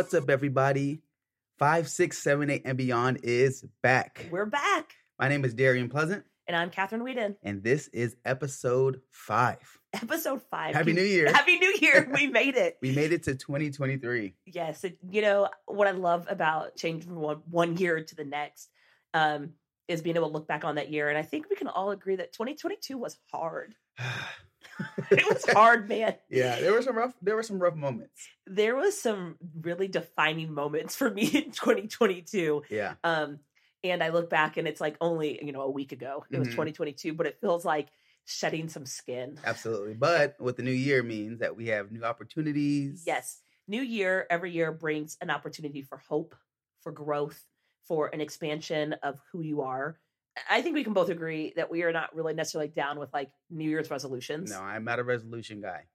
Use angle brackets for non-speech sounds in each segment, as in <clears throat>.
What's up, everybody? Five, six, seven, eight, and beyond is back. We're back. My name is Darian Pleasant, And I'm Cathryn Weeden. and this is episode five. Episode five. Happy New Year. Happy New Year. <laughs> We made it. We made it to 2023. Yes. you know, what I love about changing from one, one year to the next um, is being able to look back on that year. And I think we can all agree that 2022 was hard. <sighs> <sighs> <sighs> <laughs> It was hard, man. yeah, there were some rough. There were some rough moments. There was some really defining moments for me <laughs> in 2022. Yeah, Um, and I look back and it's like only, you know, a week ago. It was Mhm. 2022, but it feels like shedding some skin. absolutely. But what the new year means that we have new opportunities. Yes. New year every year brings an opportunity for hope, for growth, for an expansion of who you are. I think we can both agree that we are not really necessarily down with like New Year's resolutions. No, I'm not a resolution guy.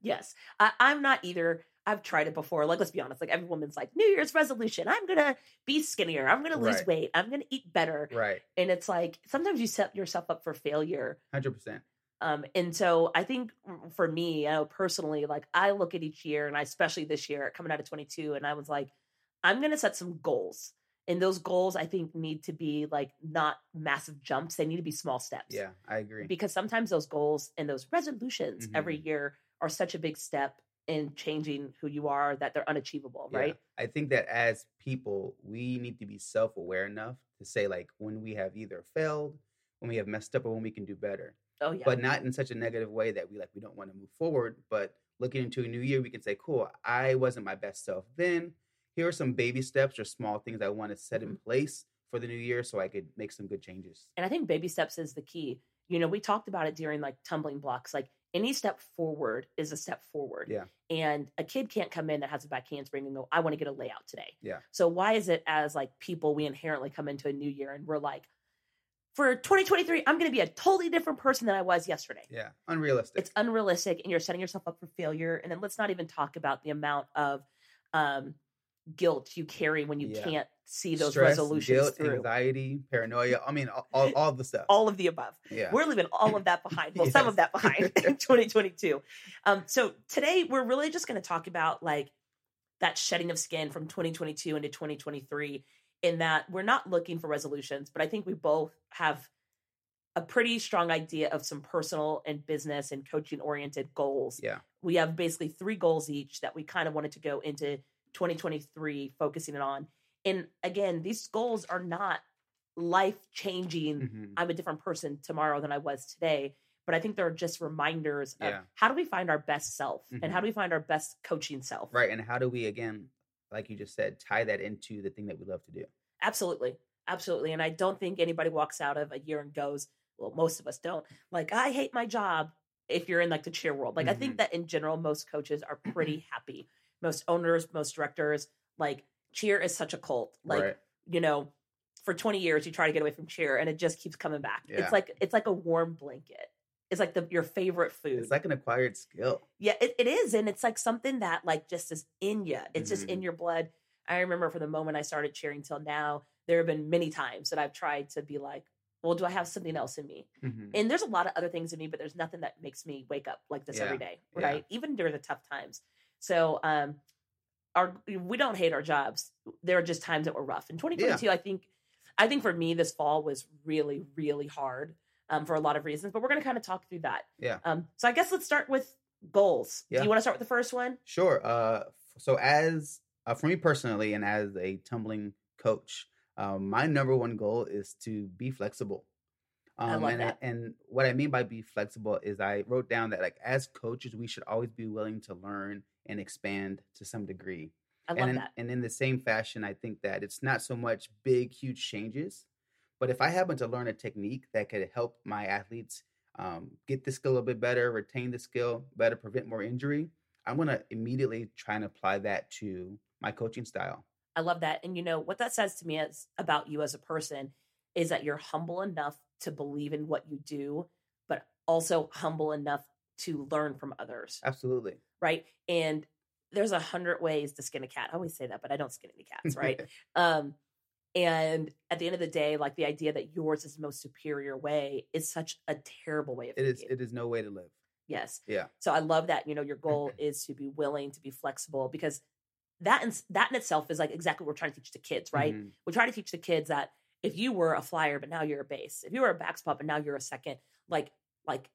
Yes. I, I'm not either. I've tried it before. Like, let's be honest. Like, every woman's like, New Year's resolution. I'm to be skinnier. I'm to lose Right. weight. I'm to eat better. Right, And it's like sometimes you set yourself up for failure. hundred percent. Um, and so I think for me, I know personally, like I look at each year and I especially this year coming out of 22, and I was like, I'm gonna set some goals. And those goals I think need to be like not massive jumps. They need to be small steps. Yeah, I agree. Because sometimes those goals and those resolutions every Mm-hmm. year are such a big step in changing who you are that they're unachievable, Yeah. right? I think that as people, we need to be self aware enough to say, like, when we have either failed, when we have messed up, or when we can do better. Oh yeah. But not in such a negative way that we like we don't want to move forward. But looking into a new year, we can say, cool, I wasn't my best self then. Here are some baby steps or small things I want to set in Mm-hmm. place for the new year so I could make some good changes. And I think baby steps is the key. You know, we talked about it during like tumbling blocks. Like any step forward is a step forward. Yeah. And a kid can't come in that has a back handspring and go, I want to get a layout today. Yeah. So why is it as like people we inherently come into a new year and we're like, for 2023, I'm going to be a totally different person than I was yesterday. Yeah, unrealistic. It's unrealistic and you're setting yourself up for failure. And then let's not even talk about the amount of um, guilt you carry when you Yeah. can't see those Stress, resolutions guilt, through. anxiety, paranoia. I mean, all, all, <laughs> all the stuff. All of the above. yeah. We're leaving all of that behind. <laughs> Well, some of that behind in 2022. Um, so today we're really just going to talk about like that shedding of skin from 2022 into 2023. In that we're not looking for resolutions, but I think we both have a pretty strong idea of some personal and business and coaching oriented goals. Yeah. We have basically three goals each that we kind of wanted to go into 2023 focusing it on. And again, these goals are not life changing Mhm. I'm a different person tomorrow than I was today. But I think they're just reminders of Yeah. how do we find our best self and how do we find our best coaching self? Right. And how do we, again, like you just said, tie that into the thing that we love to do? Absolutely. Absolutely. And I don't think anybody walks out of a year and goes, well, most of us don't, like, I hate my job if you're in like the cheer world. Like, I think Mhm. that in general, most coaches are pretty <clears throat> happy. Most owners, most directors, like, cheer is such a cult. Like, right. you know, for 20 years you try to get away from cheer and it just keeps coming back. Yeah. It's like it's like a warm blanket. It's like the your favorite food. It's like an acquired skill. Yeah, it, it is. And it's like something that like just is in you. It's just in Mhm. your blood. I remember from the moment I started cheering till now, there have been many times that I've tried to be like, well, do I have something else in me? Mhm. And there's a lot of other things in me, but there's nothing that makes me wake up like this every Yeah, day, yeah. right? Even during the tough times. So, um, our we don't hate our jobs. There are just times that were rough. In 2022, I think, I think for me, this fall was really, really hard um, for a lot of reasons. But we're going to kind of talk through that. Yeah. Um, so I guess let's start with goals. Yeah. Do you want to start with the first one? Sure. Uh, so as uh, for me personally, and as a tumbling coach, um, my number one goal is to be flexible. Um, I love and, that. and what I mean by be flexible is I wrote down that like as coaches, we should always be willing to learn and expand to some degree. I love and in, that. and in the same fashion, I think that it's not so much big, huge changes, but if I happen to learn a technique that could help my athletes um, get the skill a bit better, retain the skill better, prevent more injury, I'm going to immediately try and apply that to my coaching style. I love that. And you know what that says to me is about you as a person is that you're humble enough to believe in what you do, but also humble enough to learn from others, Absolutely. Right? And there's a hundred ways to skin a cat. I always say that, but I don't skin any cats, right? <laughs> um, and at the end of the day, like the idea that yours is the most superior way is such a terrible way of it is. thinking. It is no way to live. Yes. Yeah. So I love that, you know, your goal <laughs> is to be willing to be flexible because that in, that in itself is like exactly what we're trying to teach the kids, right? Mhm. We try to teach the kids that if you were a flyer but now you're a base, if you were a back spot and now you're a second, like like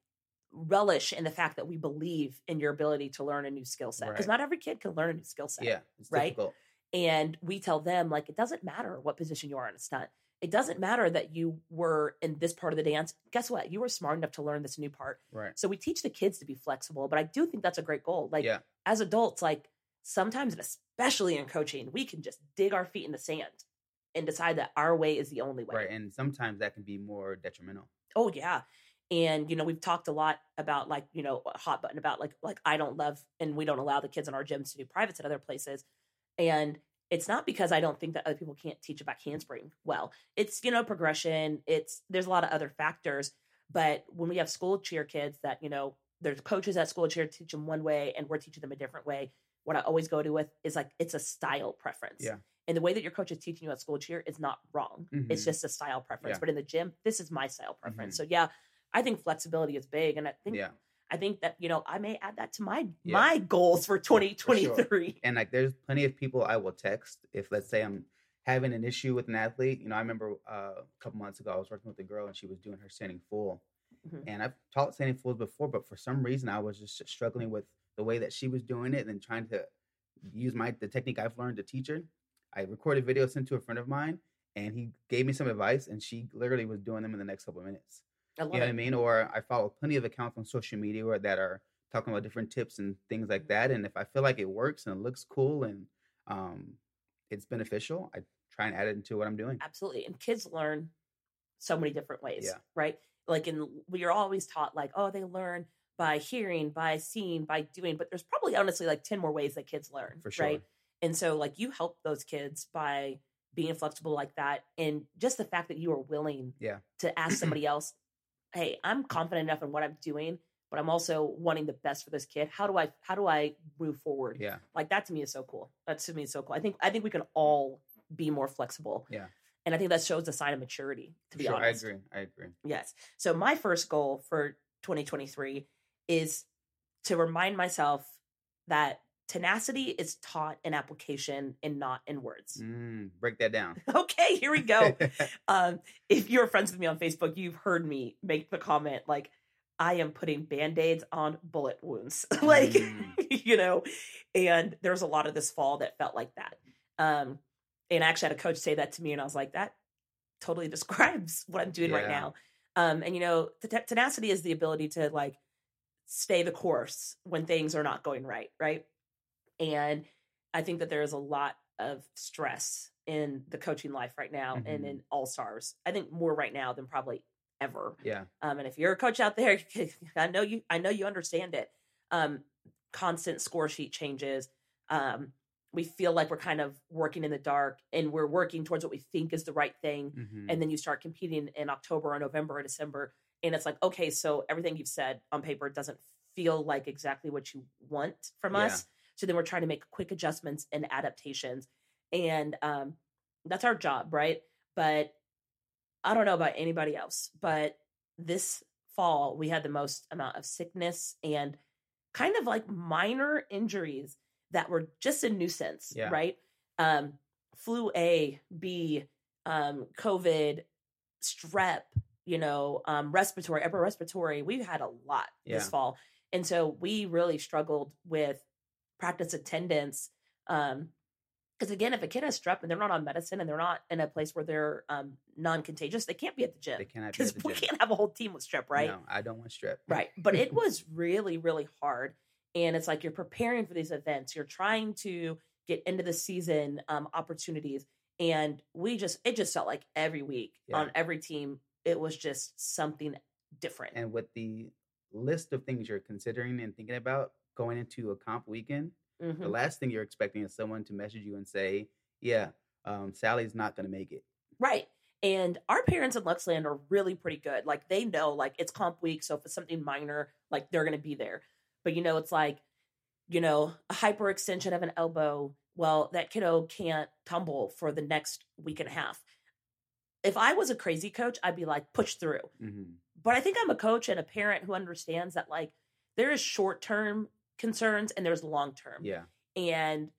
relish in the fact that we believe in your ability to learn a new skill set because Right. not every kid can learn a new skill set Yeah, right? difficult. and we tell them like it doesn't matter what position you are in a stunt it doesn't matter that you were in this part of the dance guess what you were smart enough to learn this new part Right. so we teach the kids to be flexible but i do think that's a great goal like yeah. as adults like sometimes and especially in coaching we can just dig our feet in the sand and decide that our way is the only way Right. And sometimes that can be more detrimental. Oh yeah. And you know, we've talked a lot about like, you know, hot button about like like I don't love and we don't allow the kids in our gyms to do privates at other places. And it's not because I don't think that other people can't teach about handspring well. It's, you know, progression. It's there's a lot of other factors. But when we have school cheer kids that, you know, there's coaches at school cheer teach them one way and we're teaching them a different way. What I always go to with is like it's a style preference. Yeah. And the way that your coach is teaching you at school cheer is not wrong. It's Mhm. just a style preference. Yeah. But in the gym, this is my style preference. Mhm. So yeah, I think flexibility is big, and I think Yeah. I think that you know I may add that to my Yeah. my goals for 2023. And like, there's plenty of people I will text if, let's say, I'm having an issue with an athlete. You know, I remember uh, a couple months ago, I was working with a girl and she was doing her standing full. Mhm. And I've taught standing fulls before, but for some reason, I was just struggling with the way that she was doing it and trying to use my the technique I've learned to teach her. I recorded video, sent to a friend of mine, and he gave me some advice, and she literally was doing them in the next couple of minutes. I love You know what. I mean? Or I follow plenty of accounts on social media where, that are talking about different tips and things like that. And if I feel like it works and it looks cool and um, it's beneficial, I try and add it into what I'm doing. Absolutely, and kids learn so many different ways, Yeah. right? Like in we are always taught like oh they learn by hearing, by seeing, by doing, but there's probably honestly like 10 more ways that kids learn, For sure. right? And so like you help those kids by being flexible like that and just the fact that you are willing Yeah. to ask <clears throat> somebody else, "Hey, I'm confident enough in what I'm doing, but I'm also wanting the best for this kid. How do I how do I move forward?" Yeah. Like that to me is so cool. That to me is so cool. I think I think we can all be more flexible. Yeah. And I think that shows a sign of maturity, to be Sure, I agree. I agree. Yes. So my first goal for 2023 is to remind myself that tenacity is taught in application and not in words. Mm, break that down. <laughs> Okay, here we go. <laughs> um, if you're friends with me on Facebook, you've heard me make the comment like, I am putting band-aids on bullet wounds. <laughs> like, Mm. you know, and there's a lot of this fall that felt like that. Um, and I actually had a coach say that to me, and I was like, that totally describes what I'm doing right now. Um, and you know, t- tenacity is the ability to like stay the course when things are not going right, right? And I think that there is a lot of stress in the coaching life right now and Mhm. in all stars. I think more right now than probably ever. yeah. Um, and if you're a coach out there, <laughs> I know you. I know you understand it. Um, constant score sheet changes. Um, we feel like we're kind of working in the dark, and we're working towards what we think is the right thing. Mhm. And then you start competing in October or November or December, and it's like, okay, so everything you've said on paper doesn't feel like exactly what you want from Yeah. us. So then we're trying to make quick adjustments and adaptations, and um, that's our job, right? But I don't know about anybody else, but this fall we had the most amount of sickness and kind of like minor injuries that were just a nuisance, Yeah. right? Um, flu A, B, um, COVID, strep, you know, um, respiratory, upper respiratory. We've had a lot this fall. And so we really struggled with practice attendance. Um, because again, if a kid has strep and they're not on medicine and they're not in a place where they're um, non-contagious, they can't be at the gym. They cannot because we gym. can't have a whole team with strep, right? No, I don't want strep. Right. But it was really, really hard. And it's like you're preparing for these events, you're trying to get into the season um, opportunities. And we just, it just felt like every week Yeah. on every team, it was just something different. And with the list of things you're considering and thinking about going into a comp weekend, Mhm. the last thing you're expecting is someone to message you and say, "Yeah, um, Sally's not going to make it." Right. And our parents in Luxland are really pretty good. Like they know like it's comp week, so if it's something minor, like they're gonna be there. But you know, it's like, you know, a hyperextension of an elbow. Well, that kiddo can't tumble for the next week and a half. If I was a crazy coach, I'd be like, push through. hmm But I think I'm a coach and a parent who understands that like there is short term concerns and there's long term Yeah, and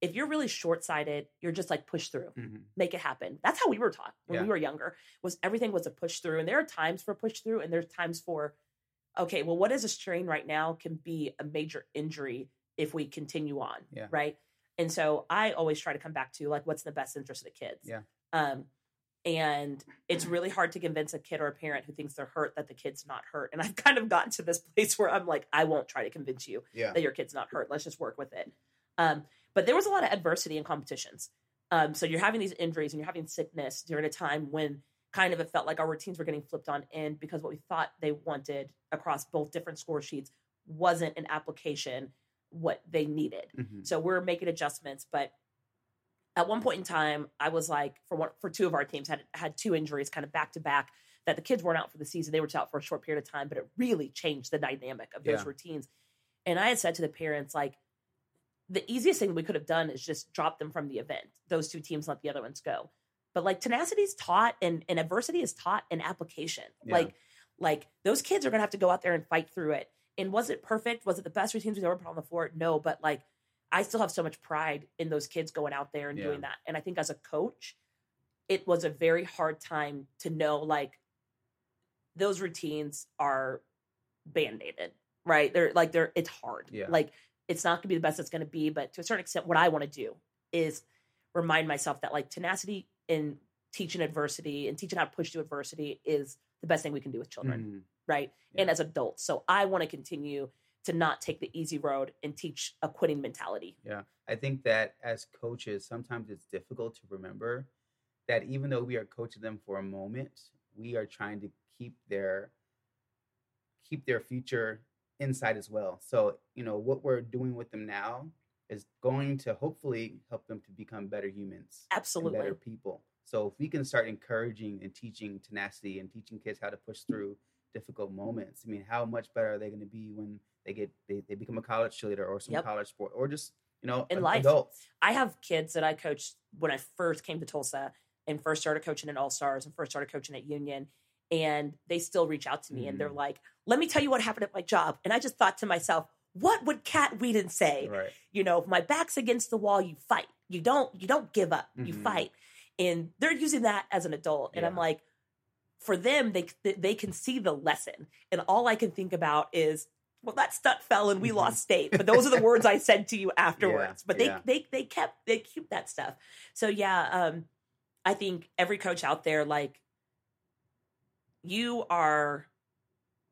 if you're really short-sighted, you're just like push through, Mhm. make it happen. That's how we were taught when Yeah. we were younger. Was everything was a push through, and there are times for push through, and there's times for, okay, well, what is a strain right now can be a major injury if we continue on, Yeah. right? And so I always try to come back to like what's in the best interest of the kids. Yeah. Um, and it's really hard to convince a kid or a parent who thinks they're hurt that the kid's not hurt. And I've <laughs> kind of gotten to this place where I'm like, I won't try to convince you Yeah. that your kid's not hurt. Let's just work with it. Um, but there was a lot of adversity in competitions. Um, so you're having these injuries and you're having sickness during a time when kind of it felt like our routines were getting flipped on end because what we thought they wanted across both different score sheets wasn't an application what they needed. Mhm. So we're making adjustments, but at one point in time, I was like, for one, for two of our teams had had two injuries kind of back to back that the kids weren't out for the season. They were out for a short period of time, but it really changed the dynamic of those Yeah. routines. And I had said to the parents, like, the easiest thing we could have done is just drop them from the event. Those two teams let the other ones go. But like tenacity is taught and, and adversity is taught in application. Yeah. Like, like those kids are gonna have to go out there and fight through it. And was it perfect? Was it the best routines we've ever put on the floor? No, but like I still have so much pride in those kids going out there and Yeah. doing that. And I think as a coach, it was a very hard time to know like those routines are band-aided, right? They're like they're it's hard. Yeah. Like it's not gonna be the best it's gonna be, but to a certain extent, what I want to do is remind myself that like tenacity in teaching adversity and teaching how to push through adversity is the best thing we can do with children Mhm. right? Yeah. And as adults. So I want to continue to not take the easy road and teach a quitting mentality. Yeah. I think that as coaches, sometimes it's difficult to remember that even though we are coaching them for a moment, we are trying to keep their keep their future inside as well. So, you know, what we're doing with them now is going to hopefully help them to become better humans Absolutely. better people. So if we can start encouraging and teaching tenacity and teaching kids how to push through difficult moments, I mean, how much better are they going to be when they get they, they become a college cheerleader or some Yep. college sport or just you know In life. adults? I have kids that I coached when I first came to Tulsa and first started coaching at All Stars and first started coaching at Union. And they still reach out to me and they're Mhm. like, let me tell you what happened at my job. And I just thought to myself, what would Kat Weeden say? Right. you know if my back's against the wall you fight you don't you don't give up you Mhm. fight and they're using that as an adult and i'm like for them they they can see the lesson and all i can think about is well that stunt fell and we Mhm. lost state but those are the <laughs> words i said to you afterwards but they yeah. they they kept they keep that stuff so yeah um i think every coach out there like you are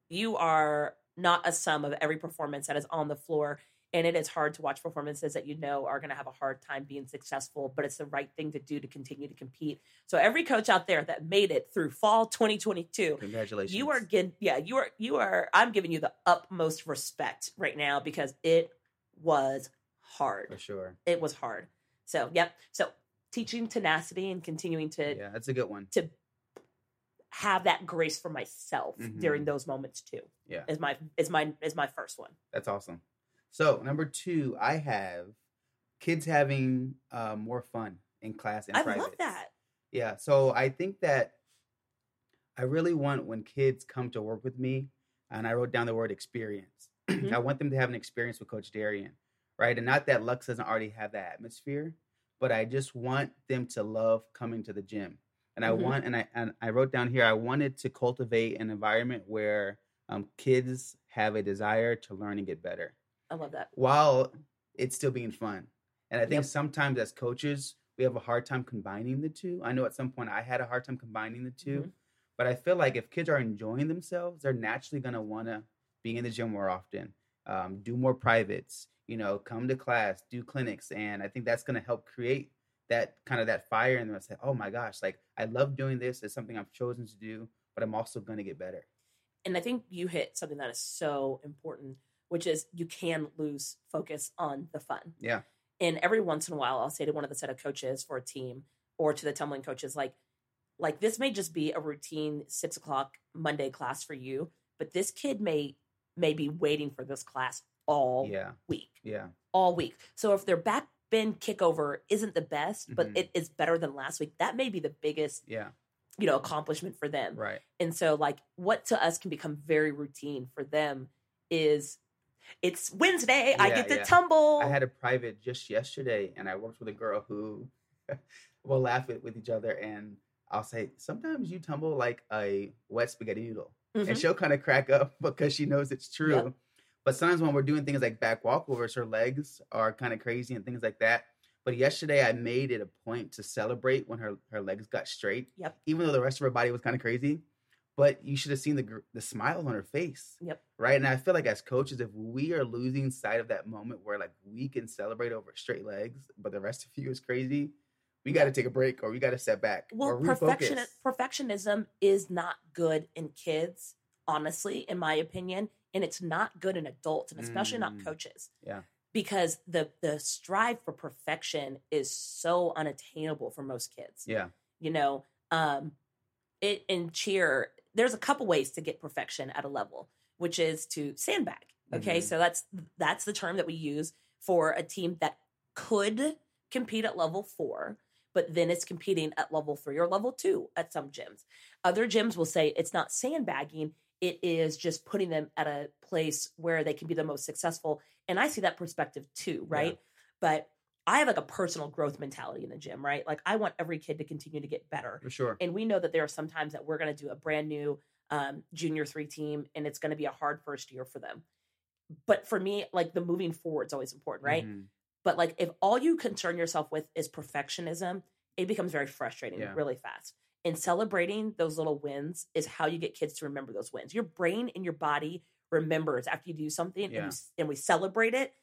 you are not a sum of every performance that is on the floor and it is hard to watch performances that you know are going to have a hard time being successful but it's the right thing to do to continue to compete so every coach out there that made it through fall 2022 Congratulations. you are getting yeah you are you are i'm giving you the utmost respect right now because it was hard for sure. it was hard so yep so teaching tenacity and continuing to Yeah, that's a good one. to have that grace for myself during Mhm. those moments too Yeah, is my is my is my first one that's awesome. So number two, I have kids having uh, more fun in class and i private. love that Yeah. So I think that I really want when kids come to work with me, and I wrote down the word experience. <clears throat> Mhm. I want them to have an experience with Coach Darian, right? And not that Lux doesn't already have that atmosphere, but I just want them to love coming to the gym. And I Mhm. want, and I and I wrote down here, I wanted to cultivate an environment where um, kids have a desire to learn and get better i love that while it's still being fun. And I think Yep. sometimes as coaches, we have a hard time combining the two. I know at some point I had a hard time combining the 2 Mhm. but I feel like if kids are enjoying themselves, they're naturally going to want to be in the gym more often, um, do more privates, you know, come to class, do clinics. And I think that's going to help create that kind of that fire in them. I say, oh my gosh, like I love doing this. It's something I've chosen to do, but I'm also going to get better. and i think you hit something that is so important which is you can lose focus on the fun Yeah. and every once in a while i'll say to one of the set of coaches for a team or to the tumbling coaches like like this may just be a routine six o'clock monday class for you but this kid may may be waiting for this class all Yeah. week Yeah. all week so if their back bend kickover isn't the best but Mhm. it is better than last week that may be the biggest Yeah. you know accomplishment for them Right. and so like what to us can become very routine for them is it's Wednesday. I get to yeah. tumble. I had a private just yesterday, and I worked with a girl who <laughs> will laugh with, with each other, and I'll say, "Sometimes you tumble like a wet spaghetti noodle," Mhm. and she'll kind of crack up <laughs> because she knows it's true. Yep. But sometimes when we're doing things like back walkovers, her legs are kind of crazy and things like that. But yesterday, I made it a point to celebrate when her her legs got straight, Yep. even though the rest of her body was kind of crazy. But you should have seen the the smile on her face Yep. right? And I feel like as coaches, if we are losing sight of that moment where like we can celebrate over straight legs, but the rest of you is crazy, we got to take a break or we got to step back Well, perfection perfectionism is not good in kids, honestly, in my opinion, and it's not good in adults, and especially not Mm. coaches. Yeah. Because the the strive for perfection is so unattainable for most kids. Yeah, You know, um it in cheer, there's a couple ways to get perfection at a level, which is to sandbag. Okay, Mhm. so that's that's the term that we use for a team that could compete at level four, but then it's competing at level three or level two at some gyms. Other gyms will say it's not sandbagging, it is just putting them at a place where they can be the most successful. And I see that perspective too, right? But I have like a personal growth mentality in the gym, right? Like I want every kid to continue to get better. for sure. And we know that there are some times that we're going to do a brand new um, junior three team and it's going to be a hard first year for them. But for me, like the moving forward is always important, right? Mhm. But like if all you concern yourself with is perfectionism, it becomes very frustrating Yeah. really fast. And celebrating those little wins is how you get kids to remember those wins. Your brain and your body remembers after you do something and, you, and we celebrate it.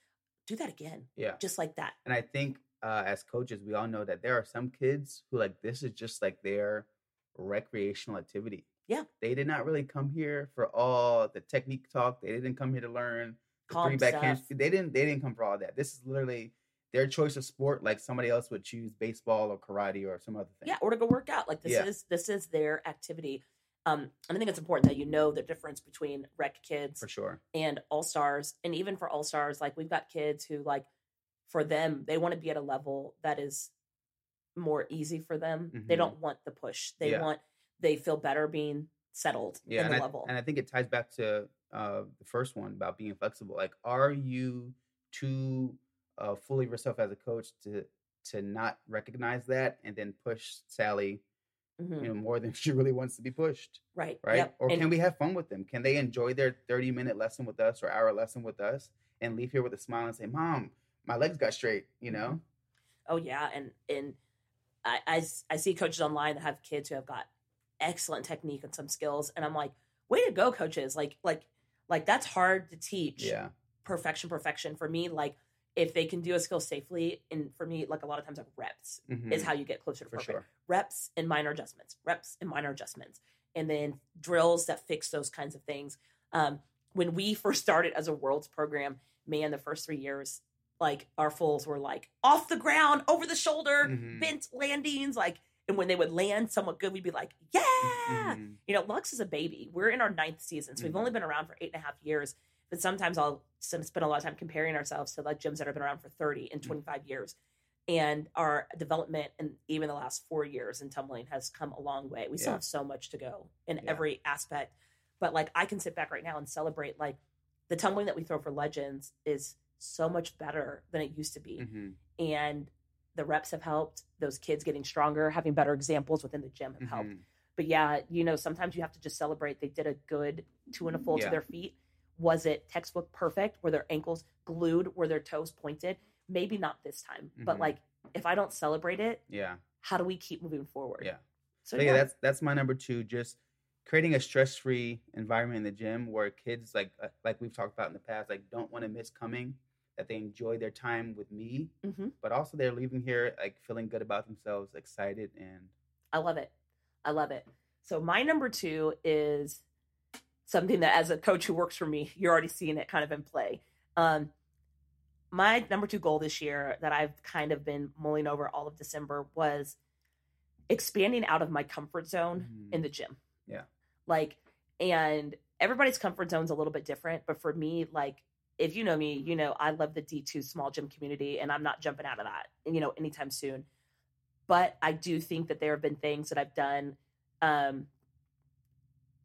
Do that again, Yeah, just like that. and I think uh, as coaches, we all know that there are some kids who like this is just like their recreational activity. Yeah. they did not really come here for all the technique talk. They didn't come here to learn Calm three backhand. They didn't. They didn't come for all that. This is literally their choice of sport, like somebody else would choose baseball or karate or some other thing. yeah or to go work out like this Yeah. is this is their activity um and i think it's important that you know the difference between rec kids for sure. and all stars and even for all stars like we've got kids who like for them they want to be at a level that is more easy for them they Mhm. don't want the push they Yeah. want they feel better being settled Yeah, in and the I, level and I think it ties back to uh, the first one about being flexible. Like, are you too uh, full of yourself as a coach to to not recognize that and then push Sally, Mhm. you know, more than <laughs> she really wants to be pushed, right right? Yep. Or And- can we have fun with them? Can they enjoy their thirty minute lesson with us or hour lesson with us and leave here with a smile and say, "Mom, my legs got straight," you know? Mhm. Oh yeah, and and I, I I see coaches online that have kids who have got excellent technique and some skills, and I'm like, way to go, coaches! Like like like that's hard to teach. Yeah, Perfection, perfection for me. Like if they can do a skill safely, and for me, like a lot of times, like reps Mhm. is how you get closer to for perfect. sure. Reps and minor adjustments, reps and minor adjustments, and then drills that fix those kinds of things. Um, when we first started as a worlds program, man, the first three years, like our fulls were like off the ground, over the shoulder, Mhm. bent landings, like. And when they would land somewhat good, we'd be like, "Yeah!" Mhm. You know, Lux is a baby. We're in our ninth season, so we've Mhm. only been around for eight and a half years. But sometimes I'll spend a lot of time comparing ourselves to like gyms that have been around for 30 and Mm. 25 years. And our development and even the last four years in tumbling has come a long way. We still have so much to go in Yeah. every aspect. But like I can sit back right now and celebrate like the tumbling that we throw for legends is so much better than it used to be. Mhm. And the reps have helped. Those kids getting stronger, having better examples within the gym have helped Mhm. but yeah, you know, sometimes you have to just celebrate they did a good two and a full Yeah. to their feet. Was it textbook perfect? Were their ankles glued? Were their toes pointed? Maybe not this time. But Mhm. like if I don't celebrate it, Yeah. how do we keep moving forward? Yeah. So So yeah, yeah, that's that's my number two. Just creating a stress free environment in the gym where kids like uh, like we've talked about in the past, like don't want to miss coming. That they enjoy their time with me, hmm but also they're leaving here like feeling good about themselves, excited, and I love it. I love it. So my number two is something that as a coach who works for me, you're already seeing it kind of in play. Um, my number two goal this year that I've kind of been mulling over all of December was expanding out of my comfort zone Mhm. in the gym. Yeah. Like, and everybody's comfort zone's a little bit different, but for me, like, if you know me, you know I love the D2 small gym community and I'm not jumping out of that, you know, anytime soon. But I do think that there have been things that I've done um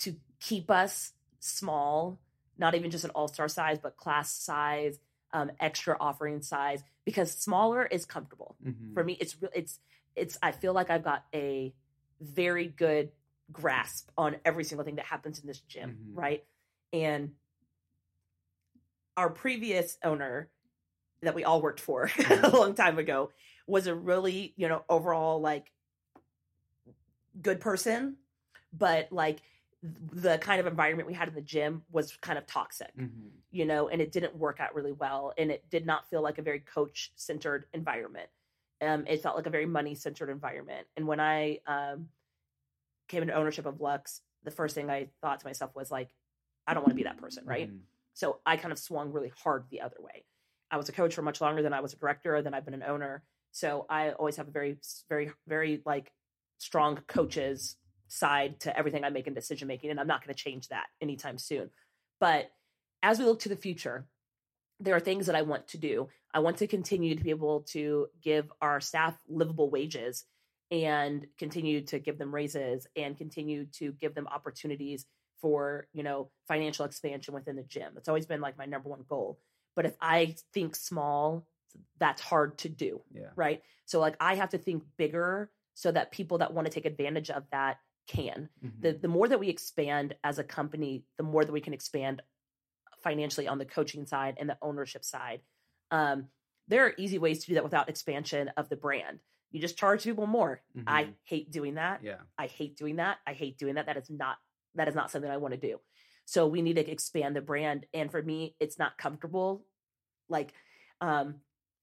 to keep us small, not even just an all star size, but class size, um, extra offering size, because smaller is comfortable. Mhm. For me, it's real. It's it's. I feel like I've got a very good grasp on every single thing that happens in this gym, Mhm. right? And our previous owner that we all worked for <laughs> a long time ago was a really, you know, overall like good person, but like the kind of environment we had in the gym was kind of toxic, Mhm. you know, and it didn't work out really well. And it did not feel like a very coach centered environment. Um, it felt like a very money centered environment. And when I um, came into ownership of Lux, the first thing I thought to myself was like, I don't want to be that person, right? Mhm. So I kind of swung really hard the other way. I was a coach for much longer than I was a director, than I've been an owner. So I always have a very, very, very like strong coaches side to everything I make in decision making. And I'm not going to change that anytime soon. But as we look to the future, there are things that I want to do. I want to continue to be able to give our staff livable wages and continue to give them raises and continue to give them opportunities for, you know, financial expansion within the gym. It's always been like my number one goal. But if I think small, that's hard to do Yeah. right? So like I have to think bigger so that people that want to take advantage of that can. Mhm. The the more that we expand as a company, the more that we can expand financially on the coaching side and the ownership side. Um, there are easy ways to do that without expansion of the brand. You just charge people more. I Mhm. hate doing that. yeah. I hate doing that. I hate doing that. That is not that is not something I want to do. So we need to expand the brand. And for me, it's not comfortable. Like, um,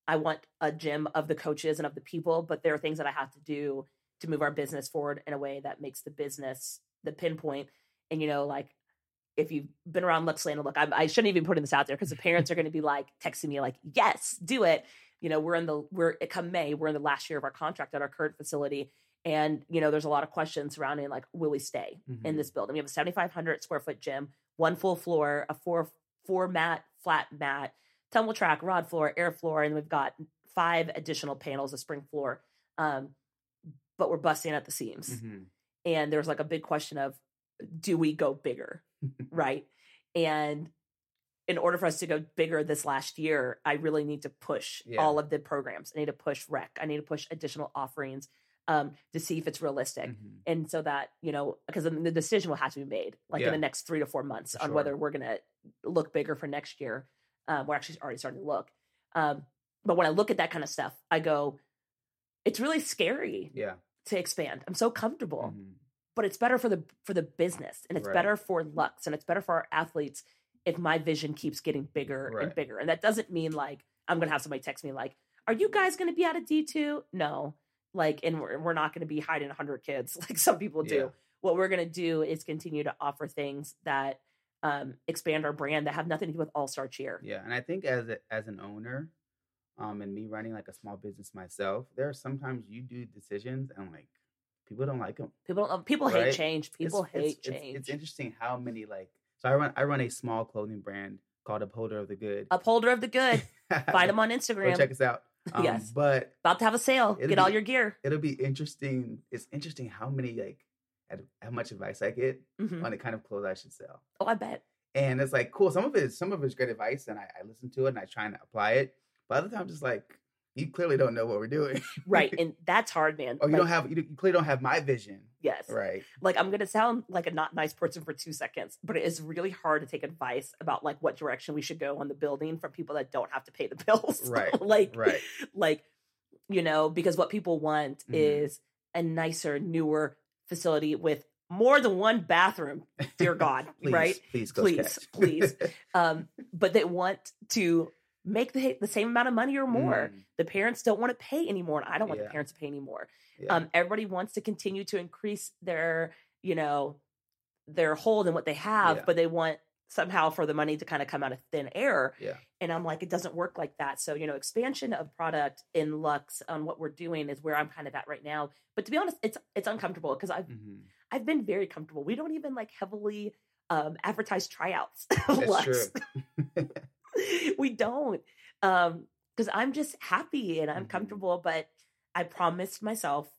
I want a gym of the coaches and of the people, but there are things that I have to do to move our business forward in a way that makes the business the pinpoint. And you know, like if you've been around Luxland, look, I, I shouldn't even be putting this out there because the parents are going to be like texting me like, "Yes, do it." You know, we're in the we're come May, we're in the last year of our contract at our current facility, and you know, there's a lot of questions surrounding like, will we stay in Mhm. this building? We have a 7,500 square foot gym, one full floor, a four four mat flat mat, tumble track, rod floor, air floor, and we've got five additional panels, a spring floor. Um, but we're busting at the seams Mhm. and there's like a big question of do we go bigger <laughs> right and in order for us to go bigger this last year i really need to push Yeah. all of the programs i need to push rec i need to push additional offerings um, to see if it's realistic Mhm. and so that you know because then the decision will have to be made like in the next three to four months For on sure. whether we're going to look bigger for next year um, we're actually already starting to look um, but when i look at that kind of stuff i go it's really scary Yeah. To expand. I'm so comfortable Mhm. but it's better for the for the business and it's Right. better for lux and it's better for our athletes if my vision keeps getting bigger and bigger. And that doesn't mean like i'm gonna have somebody text me like are you guys gonna be out of d2 no. Like and we're, we're not gonna be hiding 100 kids <laughs> like some people do. Yeah. what we're gonna do is continue to offer things that um, expand our brand that have nothing to do with all star cheer. Yeah, and I think as a, as an owner, um, and me running like a small business myself, there are sometimes you do decisions and like people don't like them. people don't people hate change people it's, hate it's, change It's, it's interesting how many like so I run I run a small clothing brand called Upholder of the Good. upholder of the good find <laughs> them on Go instagram check us out. <laughs> Um, Yes. but about to have a sale get all your gear it'll be interesting. It's interesting how many like ad- how much advice I get Mhm. on the kind of clothes I should sell. oh i bet And it's like cool. Some of it is some of it's great advice, and I, I listen to it and I try and apply it. But other times, it's like you clearly don't know what we're doing, right <laughs> and that's hard man or you Like, don't have you, you clearly don't have my vision, yes right? like i'm gonna sound like a not nice person for two seconds but it is really hard to take advice about like what direction we should go on the building from people that don't have to pay the <laughs> bills Right, <laughs> like Right. like you know because what people want Mhm. is a nicer newer facility with more than one bathroom dear god Please, right Please, Please, please. um but they want to make the, the same amount of money or more Mm, the parents don't want to pay anymore and i don't want Yeah. the parents to pay anymore yeah. um, everybody wants to continue to increase their you know their hold in what they have Yeah. but they want somehow for the money to kind of come out of thin air Yeah. and i'm like it doesn't work like that so you know expansion of product in lux on what we're doing is where i'm kind of at right now but to be honest it's it's uncomfortable because i've Mhm. i've been very comfortable we don't even like heavily um advertise tryouts <laughs> That's Lux. true. <laughs> <laughs> we don't um because i'm just happy and i'm Mhm. comfortable but i promised myself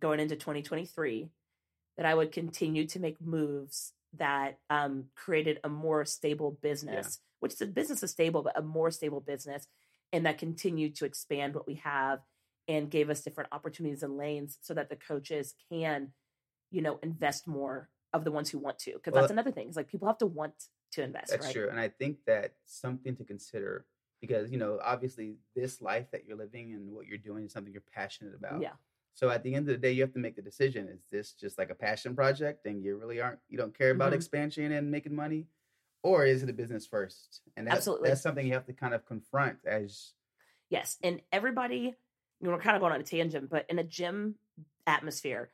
going into 2023 that i would continue to make moves that um, created a more stable business, which the business is stable, but a more stable business, and that continued to expand what we have and gave us different opportunities and lanes so that the coaches can, you know, invest more of the ones who want to. Because Well, that's another thing. It's like people have to want to invest, That's right? true. And I think that's something to consider because, you know, obviously this life that you're living and what you're doing is something you're passionate about. Yeah. So at the end of the day, you have to make the decision. Is this just like a passion project and you really aren't, you don't care about Mhm. expansion and making money? Or is it a business first? And that's, Absolutely. that's something you have to kind of confront as, Yes. And everybody, you know, we're kind of going on a tangent, but in a gym atmosphere,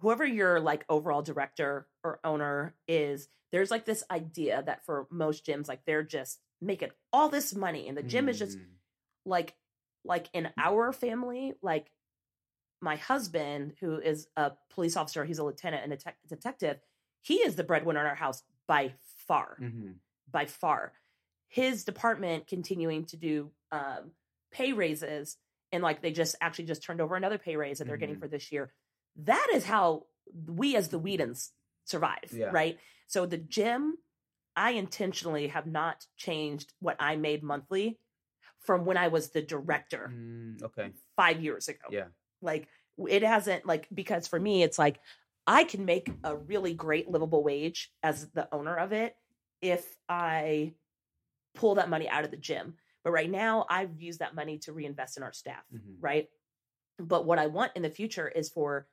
whoever your like overall director or owner is, there's like this idea that for most gyms, like they're just making all this money and the gym is just Mm, like like in our family, like my husband, who is a police officer, he's a lieutenant and a tech detective, he is the breadwinner in our house by far mhm. by far. His department continuing to do um, pay raises, and like they just actually just turned over another pay raise that they're getting Mhm. for this year. That is how we as the Whedons survive, Yeah. right? So the gym, I intentionally have not changed what I made monthly from when I was the director Mm, okay. five years ago. Yeah. Like it hasn't like because for me it's like I can make a really great livable wage as the owner of it if I pull that money out of the gym. But right now I've used that money to reinvest in our staff, Mhm. right? But what I want in the future is for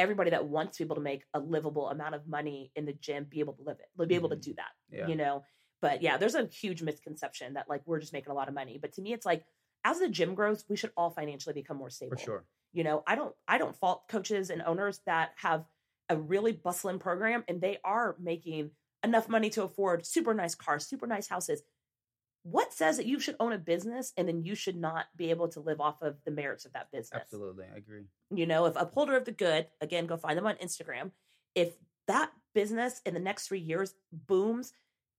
everybody that wants to be able to make a livable amount of money in the gym be able to live it, be able to Mhm. do that Yeah. you know but yeah there's a huge misconception that like we're just making a lot of money but to me it's like as the gym grows we should all financially become more stable For sure. you know i don't i don't fault coaches and owners that have a really bustling program and they are making enough money to afford super nice cars super nice houses what says that you should own a business and then you should not be able to live off of the merits of that business Absolutely. I agree. you know, if Upholder of the Good, again, go find them on Instagram. If that business in the next three years booms,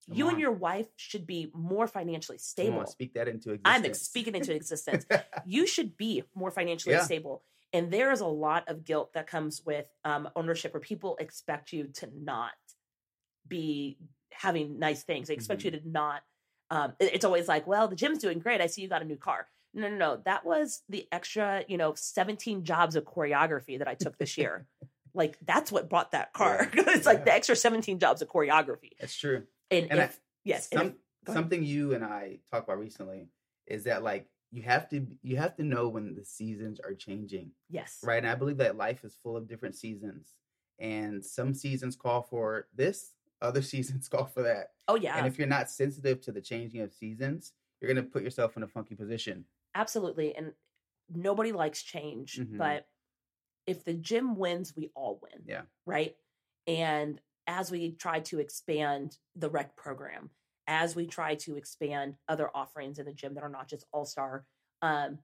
Come you on. and your wife should be more financially stable. on, speak that into existence. I'm speaking into existence. <laughs> you should be more financially Yeah. stable. And there is a lot of guilt that comes with um, ownership where people expect you to not be having nice things. They expect you to not. Um, it- it's always like, well, the gym's doing great. I see you got a new car. No, no, no. That was the extra, you know, 17 jobs of choreography that I took this year. <laughs> like, that's what bought that car. <laughs> it's like the extra 17 jobs of choreography. That's true. And, And I- if, yes, and if- something you and I talked about recently is that like you have to you have to know when the seasons are changing, yes, right? And I believe that life is full of different seasons, and some seasons call for this, other <laughs> seasons <laughs> call for that. Oh, yeah. And if you're not sensitive to the changing of seasons, you're gonna put yourself in a funky position. absolutely and nobody likes change Mhm. but if the gym wins we all win Yeah. right and as we try to expand the rec program as we try to expand other offerings in the gym that are not just all star um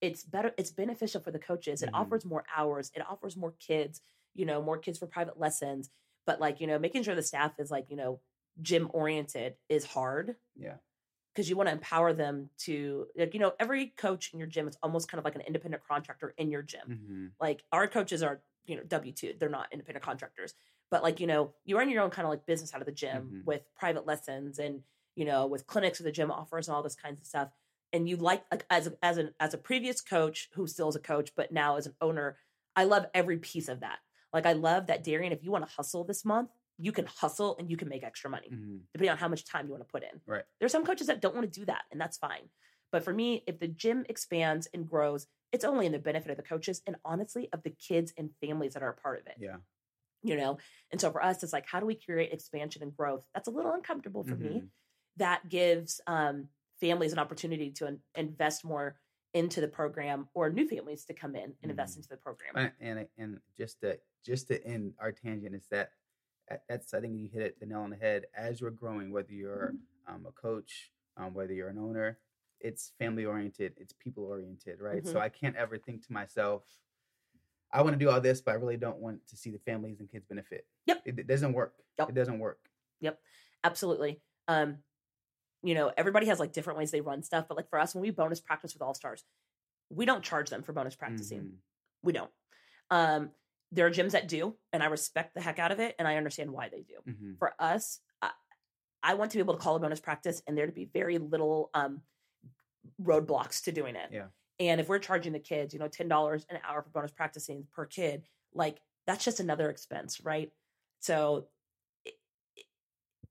it's better it's beneficial for the coaches it Mhm. offers more hours it offers more kids you know more kids for private lessons but like you know making sure the staff is like you know gym oriented is hard Yeah. because you want to empower them to like you know every coach in your gym is almost kind of like an independent contractor in your gym Mm-hmm. like our coaches are you know w2 they're not independent contractors but like you know you run your own kind of like business out of the gym Mhm. with private lessons and you know with clinics that the gym offers and all this kinds of stuff and you like like as a, as an as a previous coach who still is a coach but now as an owner i love every piece of that like i love that darian if you want to hustle this month you can hustle and you can make extra money Mm-hmm. depending on how much time you want to put in. Right. There's some coaches that don't want to do that, and that's fine. But for me, if the gym expands and grows, it's only in the benefit of the coaches and honestly of the kids and families that are a part of it. Yeah. You know? And so for us, it's like, how do we create expansion and growth? That's a little uncomfortable for me. Mhm. That gives um, families an opportunity to in- invest more into the program or new families to come in and invest Mhm. into the program. And and and just to just to end our tangent is that that- that's I think you hit it the nail on the head. As you're growing, whether you're um, a coach, um, whether you're an owner, it's family oriented, it's people oriented, right? So Mhm. I can't ever think to myself, I want to do all this, but I really don't want to see the families and kids benefit. Yep. it, it doesn't work. Yep. It doesn't work. Yep, absolutely um you know everybody has like different ways they run stuff but like for us when we bonus practice with all stars we don't charge them for bonus practicing Mhm. we don't um there are gyms that do, and I respect the heck out of it, and I understand why they do. Mhm. For us, I, I want to be able to call a bonus practice, and there to be very little um, roadblocks to doing it. Yeah. And if we're charging the kids, you know, ten dollars an hour for bonus practicing per kid, like that's just another expense, right? So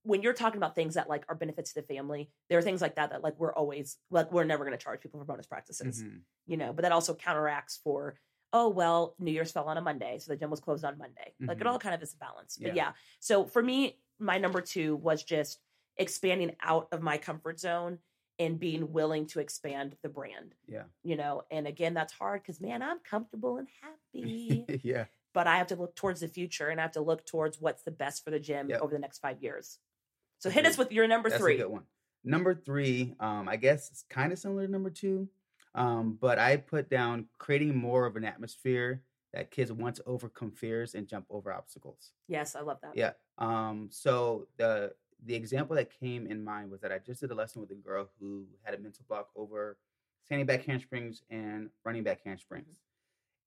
when you're talking about things that like are benefits to the family, there are things like that that like we're always like we're never going to charge people for bonus practices, Mhm. you know. But that also counteracts for oh well, New Year's fell on a Monday, so the gym was closed on Monday. Like it Mhm. all kind of is a balance. But Yeah. yeah, so for me, my number two was just expanding out of my comfort zone and being willing to expand the brand. Yeah. You know, and again, that's hard because man, I'm comfortable and happy, <laughs> yeah. but I have to look towards the future and I have to look towards what's the best for the gym Yep. over the next five years. So hit us with your number That's three. a good one. Number three, um, I guess it's kind of similar to number two, um, but I put down creating more of an atmosphere that kids want to overcome fears and jump over obstacles. Yes, I love that. Yeah. Um, so the the example that came in mind was that I just did a lesson with a girl who had a mental block over standing back handsprings and running back handsprings.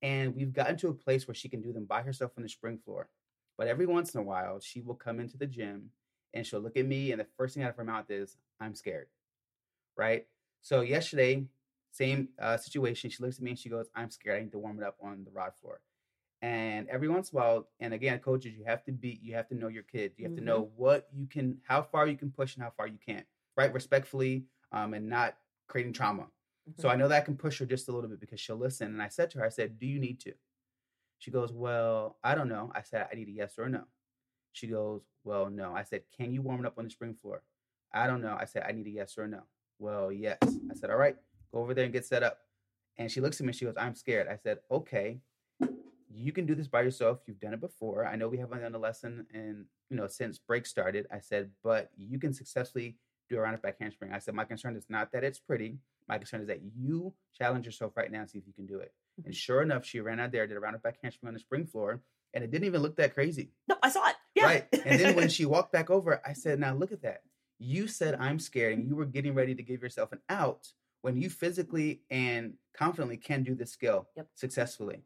And we've gotten to a place where she can do them by herself on the spring floor. But every once in a while, she will come into the gym and she'll look at me, and the first thing out of her mouth is, I'm scared. Right? So yesterday, same uh, situation. She looks at me and she goes, I'm scared. I need to warm it up on the rod floor. And every once in a while, and again, coaches, you have to be, you have to know your kid. You have Mhm. to know what you can, how far you can push and how far you can't, right? Respectfully, um, and not creating trauma. So Mhm. I know that I can push her just a little bit because she'll listen. And I said to her, I said, Do you need to? She goes, Well, I don't know. I said, I need a yes or a no. She goes, Well, no. I said, Can you warm it up on the spring floor? I don't know. I said, I need a yes or a no. Well, yes. I said, All right, go over there and get set up. And she looks at me and she goes, I'm scared. I said, Okay, you can do this by yourself. You've done it before. I know we haven't done a lesson and you know since break started. I said, but you can successfully do a round back handspring. I said, my concern is not that it's pretty. My concern is that you challenge yourself right now and see if you can do it. And Mhm. sure enough, she ran out there, did a round back handspring on the spring floor, and it didn't even look that crazy. No, I saw it. Yeah. Right. And then when <laughs> she walked back over, I said, Now look at that. You said I'm scared, and you were getting ready to give yourself an out when you physically and confidently can do this skill Yep. successfully.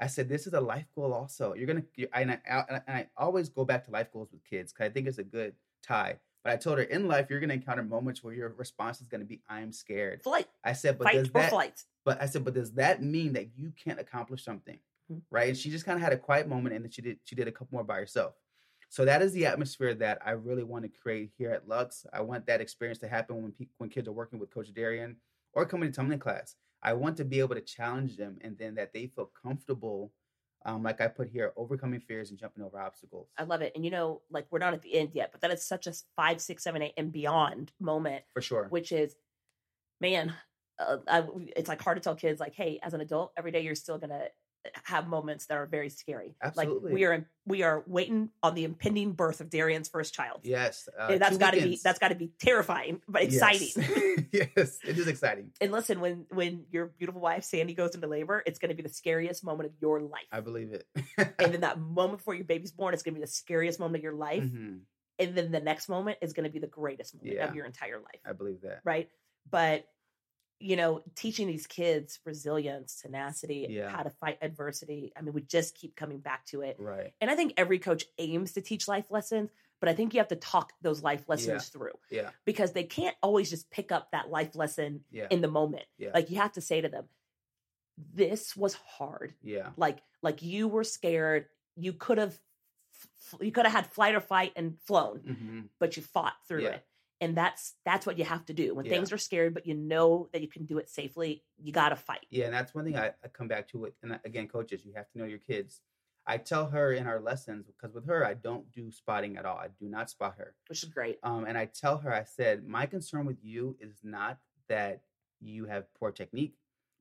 I said, This is a life goal also. You're going to, and I, and I always go back to life goals with kids because I think it's a good tie. But I told her in life, you're going to encounter moments where your response is going to be, I'm scared. Flight, I said, But fight does that, flight. but I said, but does that mean that you can't accomplish something? Mhm. Right. And she just kind of had a quiet moment and then she did she did a couple more by herself. So that is the atmosphere that I really want to create here at Lux. I want that experience to happen when pe- when kids are working with Coach Darian or coming to tumbling class. I want to be able to challenge them and then that they feel comfortable, um, like I put here, overcoming fears and jumping over obstacles. I love it. And you know, like we're not at the end yet, but that is such a five, six, seven, eight, and beyond moment, For sure. which is, man, uh, I, it's like hard to tell kids, like, hey, as an adult, every day you're still gonna have moments that are very scary. Absolutely. Like we are, we are waiting on the impending birth of Darian's first child. Yes. Uh, that's got to be that's got to be terrifying, but exciting. Yes. <laughs> yes, it is exciting. and listen, when when your beautiful wife Sandy goes into labor, it's going to be the scariest moment of your life. I believe it. and then <laughs> that moment before your baby's born, it's going to be the scariest moment of your life. Mhm. And then the next moment is going to be the greatest moment Yeah. of your entire life. I believe that. right? But you know, teaching these kids resilience, tenacity, Yeah. how to fight adversity. I mean, we just keep coming back to it. Right. And I think every coach aims to teach life lessons, but I think you have to talk those life lessons through Yeah. because they can't always just pick up that life lesson Yeah. in the moment. Yeah. Like you have to say to them, this was hard. yeah. Like like you were scared. You could have you could have had flight or fight and flown hmm but you fought through Yeah. it and that's that's what you have to do when Yeah. things are scared but you know that you can do it safely you got to fight Yeah, and that's one thing I, I come back to. With and again, coaches, you have to know your kids. I tell her in our lessons because with her, I don't do spotting at all. I do not spot her. which is great Um, and I tell her, I said, my concern with you is not that you have poor technique,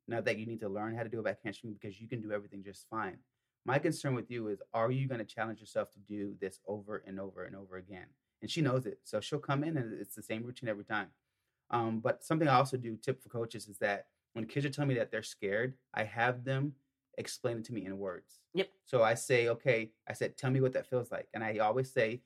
not that you need to learn how to do a backhand handspring because you can do everything just fine. My concern with you is, are you going to challenge yourself to do this over and over and over again? And she knows it, so she'll come in and it's the same routine every time. Um, but something I also do tip for coaches is that when kids are telling me that they're scared, I have them explain it to me in words. Yep. So I say, okay, I said, tell me what that feels like. And I always say,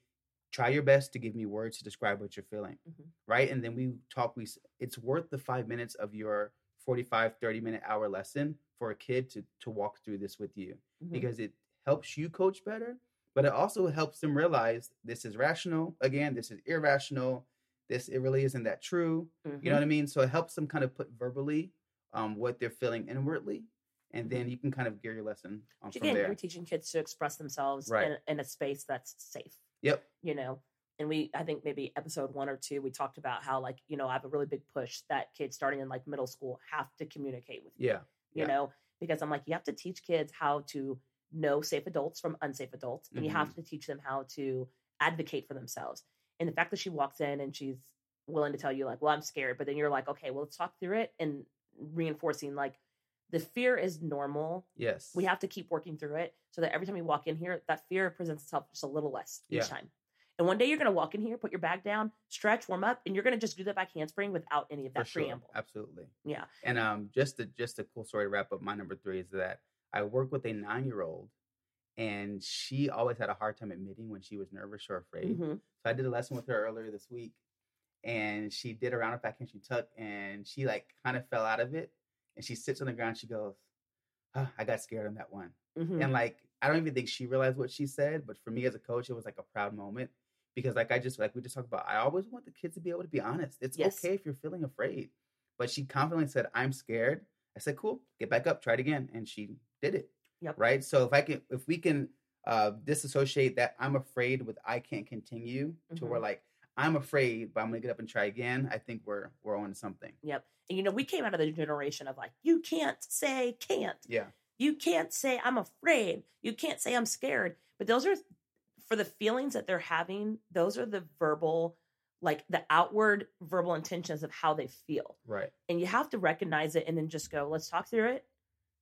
try your best to give me words to describe what you're feeling. Mhm. Right. And then we talk, we, it's worth the five minutes of your 45, 30 minute hour lesson for a kid to, to walk through this with you Mhm. because it helps you coach better, but it also helps them realize this is rational. Again, this is irrational. This it really isn't that true. You know Mhm. what I mean? So it helps them kind of put verbally um, what they're feeling inwardly, and then you can kind of gear your lesson on from again, there. you're teaching kids to express themselves Right. in, in a space that's safe. Yep. You know, and we, I think maybe episode one or two, we talked about how like you know I have a really big push that kids starting in like middle school have to communicate with you. Yeah. You yeah. know, because I'm like you have to teach kids how to know safe adults from unsafe adults, and you Mm-hmm. have to teach them how to advocate for themselves. And the fact that she walks in and she's willing to tell you like, well, I'm scared, but then you're like, okay, well, let's talk through it and reinforcing like the fear is normal Yes. we have to keep working through it so that every time we walk in here, that fear presents itself just a little less each Yeah. time. And one day you're going to walk in here, put your bag down, stretch, warm up, and you're going to just do that back handspring without any of that sure. preamble. Absolutely. Yeah. And um, just a just a cool story to wrap up my number three is that I work with a nine year old, and she always had a hard time admitting when she was nervous or afraid. hmm So I did a lesson with her earlier this week, and she did a round of back she tuck, and she like kind of fell out of it, and she sits on the ground. She goes, "Ah, "I got scared on that one," hmm and like I don't even think she realized what she said, but for me as a coach, it was like a proud moment because like I just like we just talked about. I always want the kids to be able to be honest. It's Yes. okay if you're feeling afraid, but she confidently said, "I'm scared." I said, "Cool, get back up, try it again," and she did it. Yep. Right. So if I can, if we can uh disassociate that I'm afraid with I can't continue to where Mhm. like I'm afraid, but I'm gonna get up and try again. I think we're we're on something. Yep. And you know, we came out of the generation of like, you can't say can't. Yeah. You can't say I'm afraid. You can't say I'm scared. But those are for the feelings that they're having, those are the verbal, like the outward verbal intentions of how they feel. Right. and you have to recognize it and then just go let's talk through it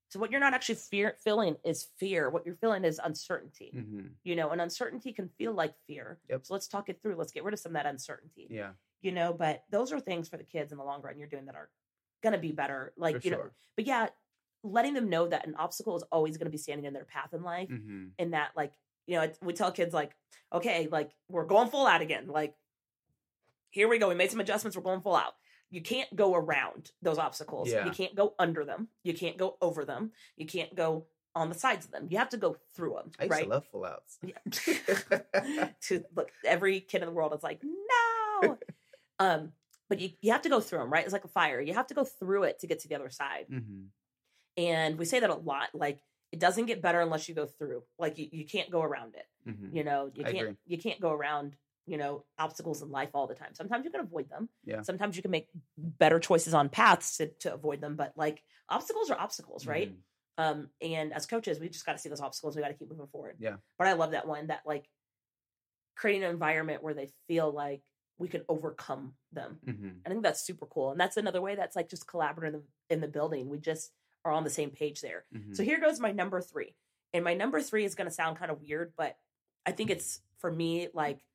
so what you're not actually fear feeling is fear. What you're feeling is uncertainty hmm you know and uncertainty can feel like fear. Yep. so let's talk it through. Let's get rid of some of that uncertainty Yeah. you know but those are things for the kids in the long run you're doing that are gonna be better like for you know but yeah letting them know that an obstacle is always gonna be standing in their path in life hmm and that like you know we tell kids like okay like we're going full out again. Like here we go. We made some adjustments. We're going full out you can't go around those obstacles. Yeah. you can't go under them. You can't go over them. You can't go on the sides of them. You have to go through them I right to love full outs. yeah. <laughs> <laughs> to look every kid in the world is like no. Um but you, you have to go through them right? It's like a fire. You have to go through it to get to the other side. Hmm and we say that a lot like it doesn't get better unless you go through. Like you, you can't go around it. Hmm you know you I can't agree. you can't go around you know obstacles in life all the time sometimes you can avoid them Yeah. sometimes you can make better choices on paths to, to avoid them but like obstacles are obstacles right Mhm. um and as coaches we just got to see those obstacles we got to keep moving forward Yeah. but i love that one that like creating an environment where they feel like we can overcome them Mhm. i think that's super cool and that's another way that's like just collaborative in the, in the building we just are on the same page there Mhm. so here goes my number three. And my number three is going to sound kind of weird, but I think it's for me like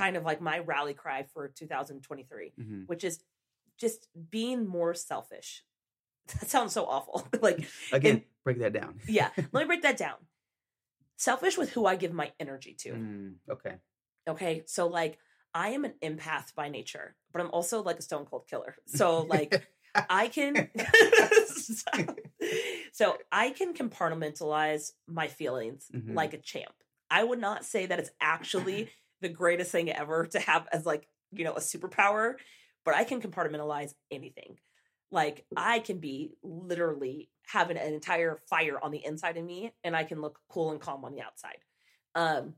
kind of like my rally cry for 2023, Mhm. which is just being more selfish. <laughs> That sounds so awful. <laughs> like, <laughs> Again, break that down. yeah, let me break that down. Selfish with who I give my energy to. Mm, okay. Okay. So, like, I am an empath by nature, but I'm also like a stone cold killer. So, like, I can so I can compartmentalize my feelings Mhm. like a champ. I would not say that it's actually the greatest thing ever to have as like, you know, a superpower, but I can compartmentalize anything. Like I can be literally having an entire fire on the inside of me and I can look cool and calm on the outside. Um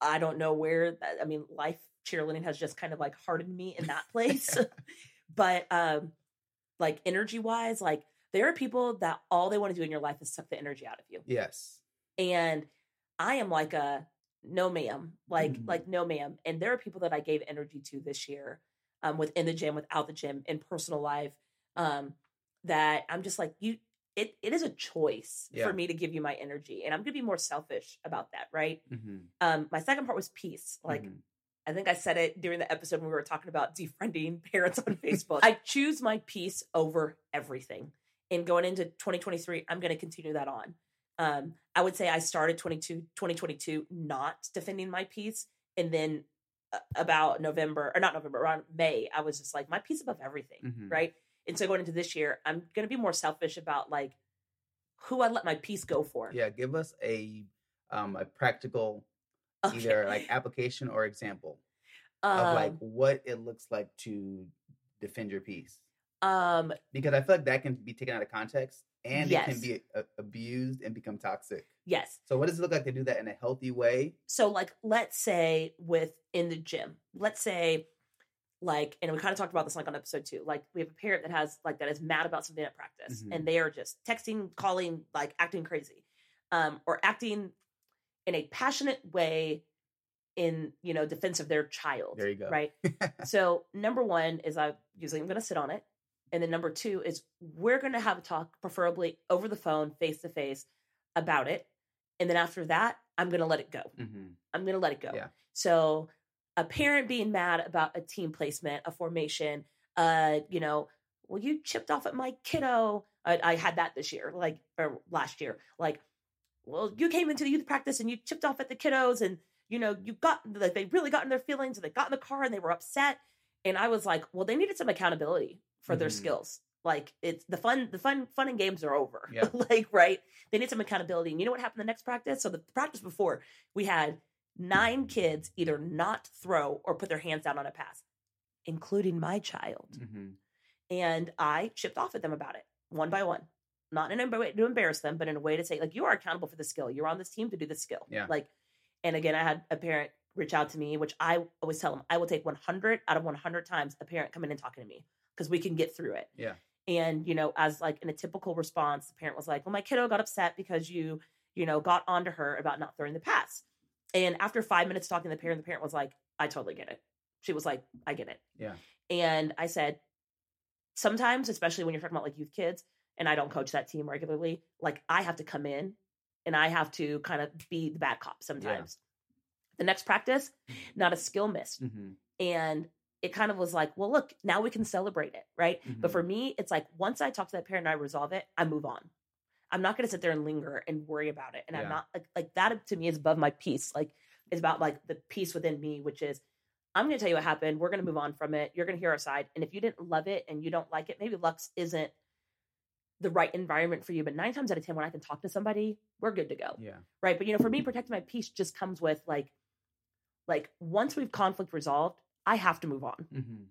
I don't know where that I mean life cheerleading has just kind of like hardened me in that place. <laughs> but um like energy wise like there are people that all they want to do in your life is suck the energy out of you Yes. and i am like a no ma'am like Mhm. like no ma'am and there are people that i gave energy to this year um within the gym without the gym in personal life um that i'm just like you it, it is a choice Yeah. for me to give you my energy and i'm gonna be more selfish about that right hmm um my second part was peace like Mhm. I think I said it during the episode when we were talking about defriending <laughs> parents on <laughs> Facebook. I choose my peace over everything. And going into 2023, I'm going to continue that on. Um, I would say I started 22, 2022 not defending my peace. And then uh, about November, or not November, around May, I was just like, my peace above everything. Mhm. Right. And so going into this year, I'm going to be more selfish about like who I let my peace go for. Yeah, give us a um a practical Okay. <laughs> either like application or example of like Um, what it looks like to defend your peace. um, Because I feel like that can be taken out of context and it can be a- abused and become toxic. yes. So what does it look like to do that in a healthy way? so like let's say with in the gym let's say like and we kind of talked about this like on episode two like we have a parent that has like that is mad about something at practice Mhm. and they are just texting calling like acting crazy um or acting in a passionate way in you know defense of their child There you go. right <laughs> so number one is i usually i'm going to sit on it and then number two is we're going to have a talk preferably over the phone face to face about it and then after that i'm going to let it go hmm I'm going to let it go. Yeah. So a parent being mad about a team placement, a formation, uh, you know, well, you chipped off at my kiddo. I, I had that this year, like or last year. Like, well, you came into the youth practice and you chipped off at the kiddos, and you know, you got like they really got in their feelings, and they got in the car and they were upset. And I was like, well, they needed some accountability for their Mhm. skills. Like it's the fun, the fun, fun and games are over. Yeah. <laughs> like right, they need some accountability. And you know what happened the next practice? So the practice before we had nine kids either not throw or put their hands down on a pass, including my child. hmm And I chipped off at them about it one by one. Not in a way to embarrass them, but in a way to say, like, you are accountable for the skill. You're on this team to do the skill. Yeah. Like, and again, I had a parent reach out to me, which I always tell them I will take 100 out of 100 times a parent coming and talking to me because we can get through it. Yeah. And, you know, as like in a typical response, the parent was like, well, my kiddo got upset because you, you know, got onto her about not throwing the pass. And after five minutes talking to the parent, the parent was like, I totally get it. She was like, I get it. Yeah. And I said, sometimes, especially when you're talking about like youth kids, and I don't coach that team regularly, like I have to come in and I have to kind of be the bad cop sometimes. The next practice, <laughs> not a skill missed. hmm And it kind of was like, well, look, now we can celebrate it, right? But Mhm. for me, it's like once I talk to that parent and I resolve it, I move on. I'm not going to sit there and linger and worry about it. And Yeah. I'm not like, like that to me is above my peace. Like it's about like the peace within me, which is I'm going to tell you what happened. We're going to move on from it. You're going to hear our side. And if you didn't love it and you don't like it, maybe Lux isn't the right environment for you. But nine times out of 10, when I can talk to somebody, we're good to go. Yeah. Right. But you know, for me, protecting my peace just comes with like, like once we've conflict resolved, I have to move on. hmm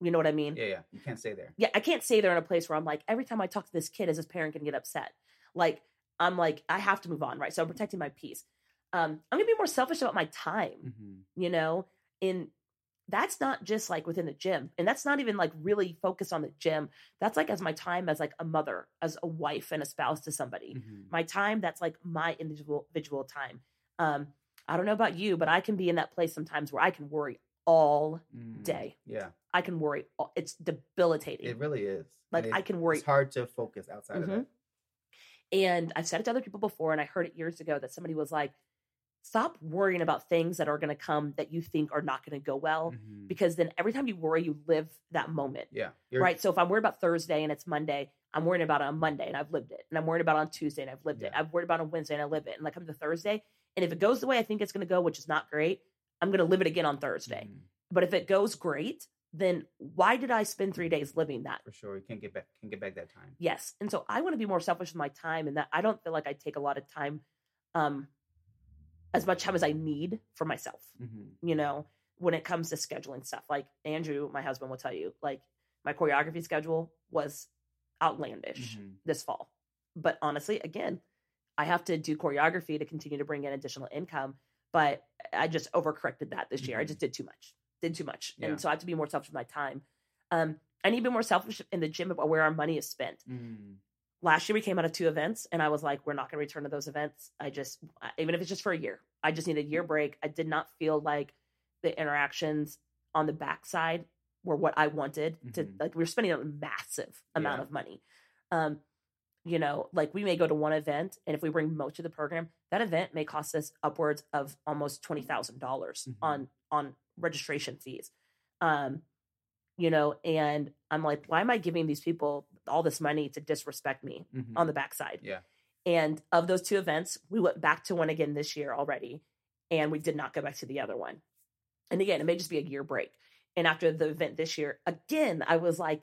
You know what I mean? Yeah. Yeah. You can't stay there. yeah, I can't stay there in a place where I'm like, every time I talk to this kid, is this parent gonna get upset? Like, I'm like, I have to move on, right? So I'm protecting my peace. Um, I'm gonna be more selfish about my time, hmm you know, and that's not just like within the gym, and that's not even like really focused on the gym. That's like as my time as like a mother, as a wife and a spouse to somebody. hmm My time, that's like my individual individual time. Um, I don't know about you, but I can be in that place sometimes where I can worry all day. Yeah. I can worry. All, it's debilitating. It really is. like I can worry It's hard to focus outside of Mhm. that. And I've said it to other people before, and I heard it years ago that somebody was like, stop worrying about things that are going to come that you think are not going to go well. Mhm. Because then every time you worry, you live that moment. Yeah. Right. So if I'm worried about Thursday and it's Monday, I'm worrying about it on Monday and I've lived it. And I'm worried about it on Tuesday and I've lived it. I've worried about it on Wednesday and I live it. And like come to Thursday. And if it goes the way I think it's going to go, which is not great, I'm going to live it again on Thursday. Mhm. But if it goes great, then why did I spend three days living that? For sure. You can't get back. Can't get back that time. Yes. And so I want to be more selfish with my time and that I don't feel like I take a lot of time, um, as much time as I need for myself, hmm you know, when it comes to scheduling stuff. Like Andrew, my husband will tell you, like my choreography schedule was outlandish hmm this fall. But honestly, again, I have to do choreography to continue to bring in additional income. But I just overcorrected that this year. I Mhm. just did too much. Did too much. Yeah. And so I have to be more selfish with my time. Um, I need to be more selfish in the gym about where our money is spent mm last year we came out of two events and i was like we're not going to return to those events i just even if it's just for a year i just need a year break i did not feel like the interactions on the backside were what i wanted to Mhm. like we were spending a massive amount Yeah. of money um you know like we may go to one event and if we bring most of the program that event may cost us upwards of almost $20000 Mhm. on on registration fees um you know and i'm like why am i giving these people all this money to disrespect me Mhm. on the backside Yeah. and of those two events we went back to one again this year already and we did not go back to the other one and again it may just be a year break and after the event this year again i was like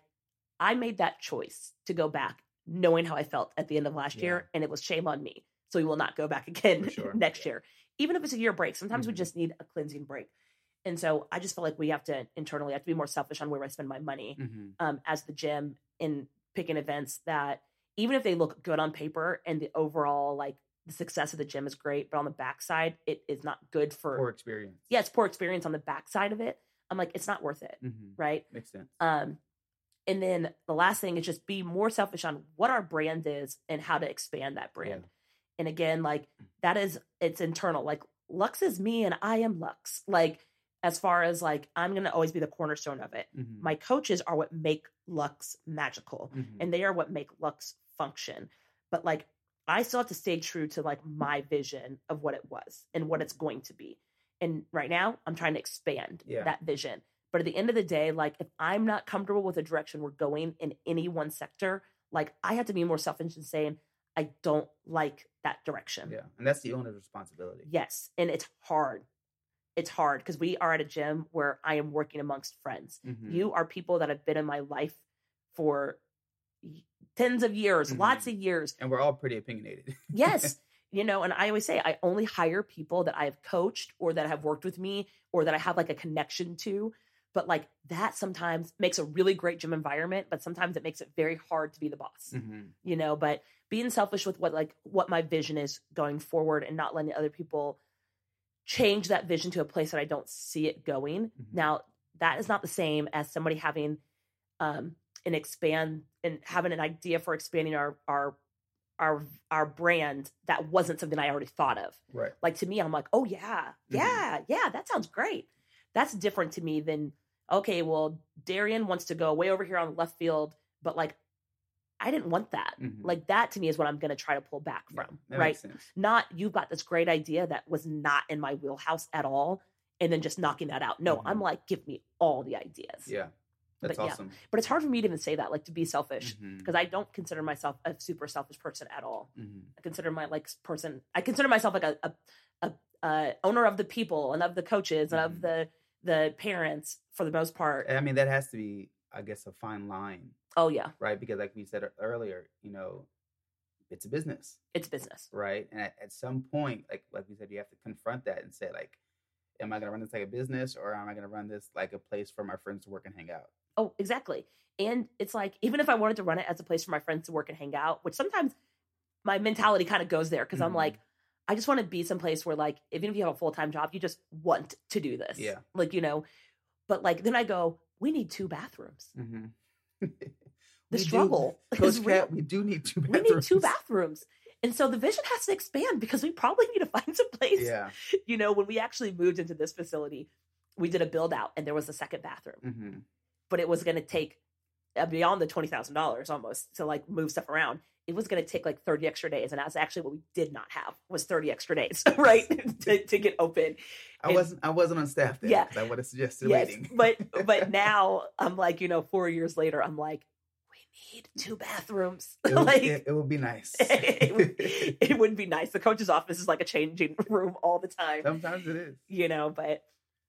i made that choice to go back knowing how I felt at the end of last Yeah. year, and it was shame on me. So we will not go back <laughs> again sure. next year, even if it's a year break. Sometimes we Mhm. just need a cleansing break. And so I just feel like we have to internally have to be more selfish on where I spend my money Mhm. um, as the gym in picking events that even if they look good on paper and the overall like the success of the gym is great, but on the backside it is not good for. Poor experience. Yeah, it's poor experience on the backside of it. I'm like, it's not worth it, Mhm. right? Makes sense. Um, and then the last thing is just be more selfish on what our brand is and how to expand that brand. And again, like that is it's internal. Like Lux is me and I am Lux. Like as far as like I'm gonna always be the cornerstone of it. Mhm. My coaches are what make Lux magical Mhm. and they are what make Lux function. But like I still have to stay true to like my vision of what it was and what it's going to be. And right now I'm trying to expand Yeah. that vision. But at the end of the day, like if I'm not comfortable with the direction we're going in any one sector, like I have to be more selfish and saying, I don't like that direction. yeah, and that's the owner's responsibility. Yes. And it's hard. It's hard because we are at a gym where I am working amongst friends. Mhm. You are people that have been in my life for tens of years, lots Mhm. of years. and we're all pretty opinionated. Yes. <laughs> you know, and I always say I only hire people that I have coached or that have worked with me or that I have like a connection to. But like that sometimes makes a really great gym environment, but sometimes it makes it very hard to be the boss Mhm. you know but being selfish with what like what my vision is going forward and not letting other people change that vision to a place that i don't see it going Mhm. now that is not the same as somebody having um an expand and having an idea for expanding our our our our brand that wasn't something i already thought of Right. like to me i'm like oh yeah Mhm. yeah yeah that sounds great that's different to me than okay well darian wants to go way over here on the left field but like i didn't want that Mhm. like that to me is what i'm going to try to pull back from that right not you've got this great idea that was not in my wheelhouse at all and then just knocking that out no i'm Mhm. like give me all the ideas Yeah, that's But yeah. awesome. but it's hard for me to even say that like to be selfish because i don't consider myself a super selfish person at all Mhm. I consider my like person. I consider myself like a a, a, uh owner of the people and of the coaches and of the the parents for the most part. I mean, that has to be, I guess, a fine line, Oh yeah, right? Because, like we said earlier, you know, it's a business, it's business. right? And at, at some point, like like we said, you have to confront that and say, like, am I going to run this like a business, or am I going to run this like a place for my friends to work and hang out? Oh, exactly. And it's like even if I wanted to run it as a place for my friends to work and hang out, which sometimes my mentality kind of goes there because I'm Mhm. like, I just want to be someplace where like even if you have a full time job, you just want to do this. Yeah. Like you know, but like then I go, we need two bathrooms. Mm-hmm. The struggle <laughs> is Coach. Cat, we do need two We need two bathrooms. And so the vision has to expand because we probably need to find <laughs> some place Yeah. you know, when we actually moved into this facility, we did a build out and there was a second bathroom, hmm but it was going to take Uh, beyond the $20,000 almost to like move stuff around. It was going to take like 30 extra days. And that's actually what we did not have was 30 extra days, <laughs> right? <laughs> to, to get open. I And- wasn't. I wasn't on staff then. Yeah. I would have suggested yes. waiting. But, but <laughs> now I'm like, you know, four years later, I'm like, we need two bathrooms. it, would, like, it, it would be nice. it, would, it would be nice. The coach's office is like a changing room all the time. Sometimes it is. you know but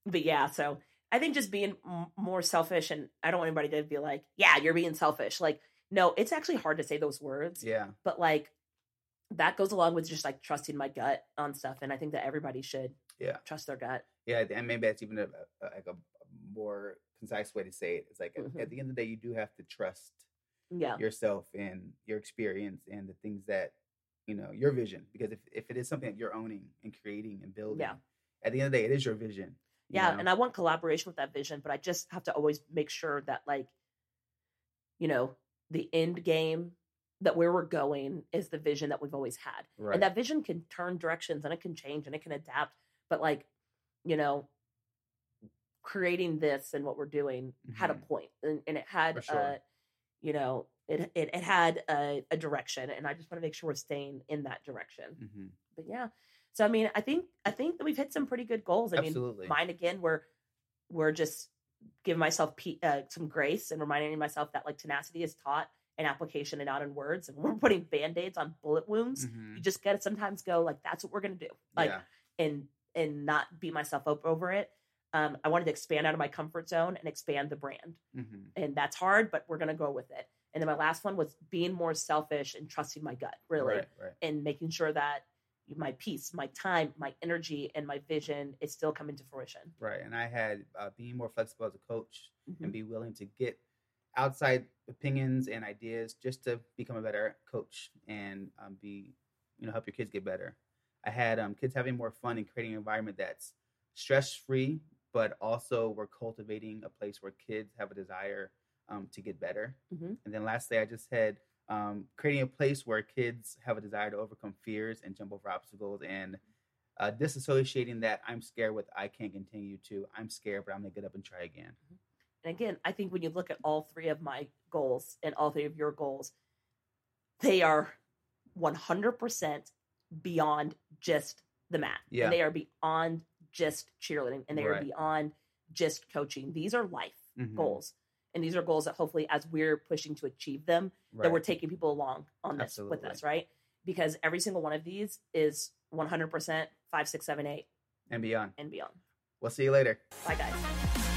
but yeah so i think just being m- more selfish and i don't want anybody to be like yeah you're being selfish like no it's actually hard to say those words Yeah. but like that goes along with just like trusting my gut on stuff and i think that everybody should Yeah. trust their gut Yeah, and maybe that's even a, a like a, more concise way to say it. It's like at- Mhm. at the end of the day, you do have to trust yeah yourself and your experience and the things that you know your vision. Because if, if it is something that you're owning and creating and building, yeah. at the end of the day, it is your vision. Yeah know? and i want collaboration with that vision but i just have to always make sure that like you know the end game that where we're going is the vision that we've always had right. and that vision can turn directions and it can change and it can adapt but like you know creating this and what we're doing had a Mhm. point and, and it had sure. uh you know it it, it had a, a direction and i just want to make sure we're staying in that direction Mhm. but yeah so i mean i think i think that we've hit some pretty good goals i Absolutely. mean mine again we're we're just giving myself pe- uh, some grace and reminding myself that like tenacity is taught in application and not in words and <laughs> we're putting band-aids on bullet wounds Mhm. you just gotta sometimes go like that's what we're gonna do like yeah. and and not beat myself up over it um, i wanted to expand out of my comfort zone and expand the brand Mhm. and that's hard but we're gonna go with it And then my last one was being more selfish and trusting my gut, really, Right, right. and making sure that my peace, my time, my energy, and my vision is still coming to fruition. Right. And I had uh, being more flexible as a coach Mhm. and be willing to get outside opinions and ideas just to become a better coach and um, be, you know, help your kids get better. I had um, kids having more fun and creating an environment that's stress free, but also we're cultivating a place where kids have a desire um, to get better. Mhm. And then lastly, I just had um, creating a place where kids have a desire to overcome fears and jump over obstacles and uh, disassociating that I'm scared with I can't continue to I'm scared, but I'm gonna get up and try again. And again, I think when you look at all three of my goals and all three of your goals, they are 100% beyond just the mat. Yeah. And they are beyond just cheerleading and they are beyond just coaching. These are life Mhm. goals. And these are goals that hopefully, as we're pushing to achieve them, that we're taking people along on this with us, right? Because every single one of these is 100% five, six, seven, eight, and beyond. and beyond. We'll see you later. Bye, guys.